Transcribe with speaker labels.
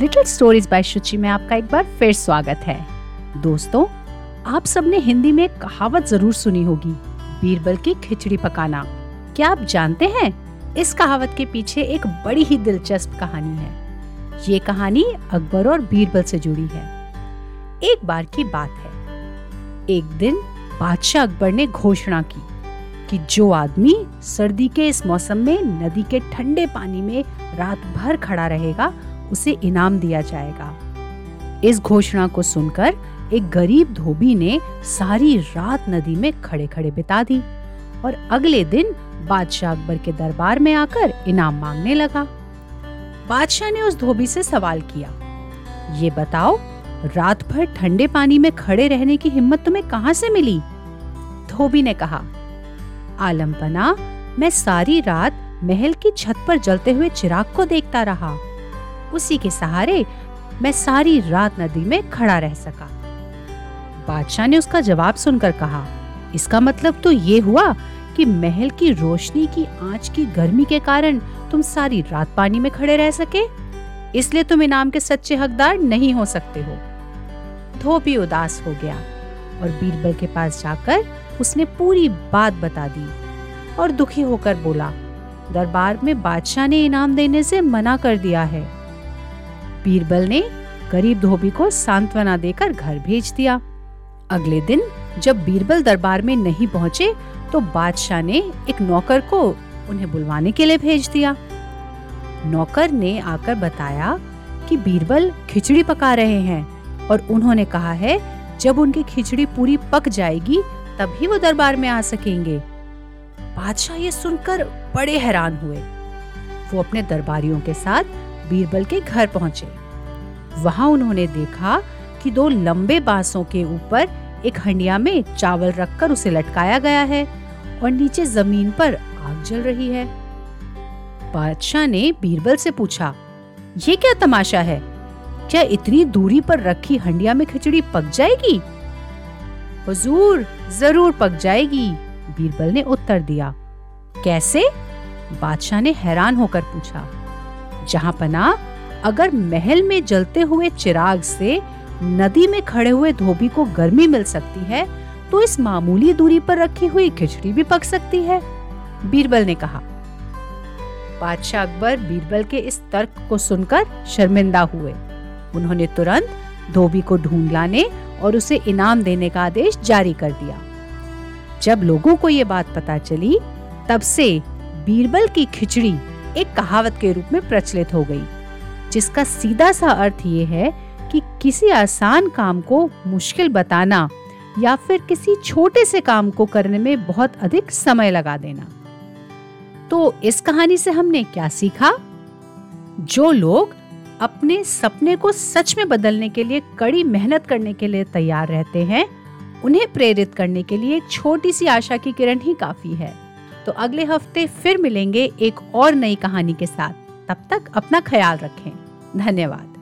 Speaker 1: Little stories bye शुचि में आपका एक बार फिर स्वागत है। दोस्तों, आप सबने हिंदी में कहावत ज़रूर सुनी होगी, बीरबल की खिचड़ी पकाना। क्या आप जानते हैं? इस कहावत के पीछे एक बड़ी ही दिलचस्प कहानी है। ये कहानी अकबर और बीरबल से जुड़ी है। एक बार की बात है। एक दिन बादशाह अकबर ने घोषणा की कि जो आदमी सर्दी के इस मौसम में नदी के ठंडे पानी में रात भर खड़ा रहेगा उसे इनाम दिया जाएगा। इस घोषणा को सुनकर एक गरीब धोबी ने सारी रात नदी में खड़े खड़े बिता दी और अगले दिन बादशाह अकबर के दरबार में आकर इनाम मांगने लगा। बादशाह ने उस धोबी से सवाल किया, ये बताओ रात भर ठंडे पानी में खड़े रहने की हिम्मत तुम्हें कहाँ से मिली? धोबी ने कहा आलमपना मैं सारी रात महल की छत पर जलते हुए चिराग को देखता रहा। उसी के सहारे मैं सारी रात नदी में खड़ा रह सका। बादशाह ने उसका जवाब सुनकर कहा, इसका मतलब तो ये हुआ कि महल की रोशनी की आँच की गर्मी के कारण तुम सारी रात पानी में खड़े रह सके, इसलिए तुम इनाम के सच्चे हकदार नहीं हो सकते हो। धोबी उदास हो गया और बीरबल के पास जाकर उसने पूरी बात बता दी और दुखी होकर बोला, दरबार में बादशाह ने इनाम देने से मना कर दिया है। बीरबल ने गरीब धोबी को सांत्वना देकर घर भेज दिया। अगले दिन, जब बीरबल दरबार में नहीं पहुँचे तो बादशाह ने एक नौकर को उन्हें बुलवाने के लिए भेज दिया। नौकर ने आकर बताया कि बीरबल खिचड़ी पका रहे हैं और उन्होंने कहा है, जब उनकी खिचड़ी पूरी पक जाएगी, तभी वो दरबार में आ सकेंगे। बादशाह ये सुनकर बड़े हैरान हुए। वो अपने दरबारियों के साथ बीरबल के घर पहुँचे। वहाँ उन्होंने देखा कि दो लंबे बांसों के ऊपर एक हंडिया में चावल रखकर उसे लटकाया गया है और नीचे ज़मीन पर आग जल रही है। बादशाह ने बीरबल से पूछा, ये क्या तमाशा है? क्या इतनी दूरी पर रखी हंडिया में खिचड़ी पक जाएगी? हुजूर, ज़रूर पक जाएगी, बीरबल ने उत्तर दिया। कैसे? बादशाह ने हैरान होकर पूछा। जहाँ पना अगर महल में जलते हुए चिराग से नदी में खड़े हुए धोबी को गर्मी मिल सकती है तो इस मामूली दूरी पर रखी हुई खिचड़ी भी पक सकती है, बीरबल ने कहा। बादशाह अकबर बीरबल के इस तर्क को सुनकर शर्मिंदा हुए। उन्होंने तुरंत धोबी को ढूंढ लाने और उसे इनाम देने का आदेश जारी कर दिया। जब लोगों को ये बात पता चली, तब से बीरबल की खिचड़ी एक कहावत के रूप में प्रचलित हो गई, जिसका सीधा सा अर्थ ये है कि किसी आसान काम को मुश्किल बताना या फिर किसी छोटे से काम को करने में बहुत अधिक समय लगा देना। तो इस कहानी से हमने क्या सीखा? जो लोग अपने सपने को सच में बदलने के लिए, कड़ी मेहनत करने के लिए तैयार रहते हैं, उन्हें प्रेरित करने के लिए एक छोटी सी आशा की किरण ही काफ़ी है। तो अगले हफ़्ते फिर मिलेंगे एक और नई कहानी के साथ। तब तक अपना ख्याल रखें। धन्यवाद।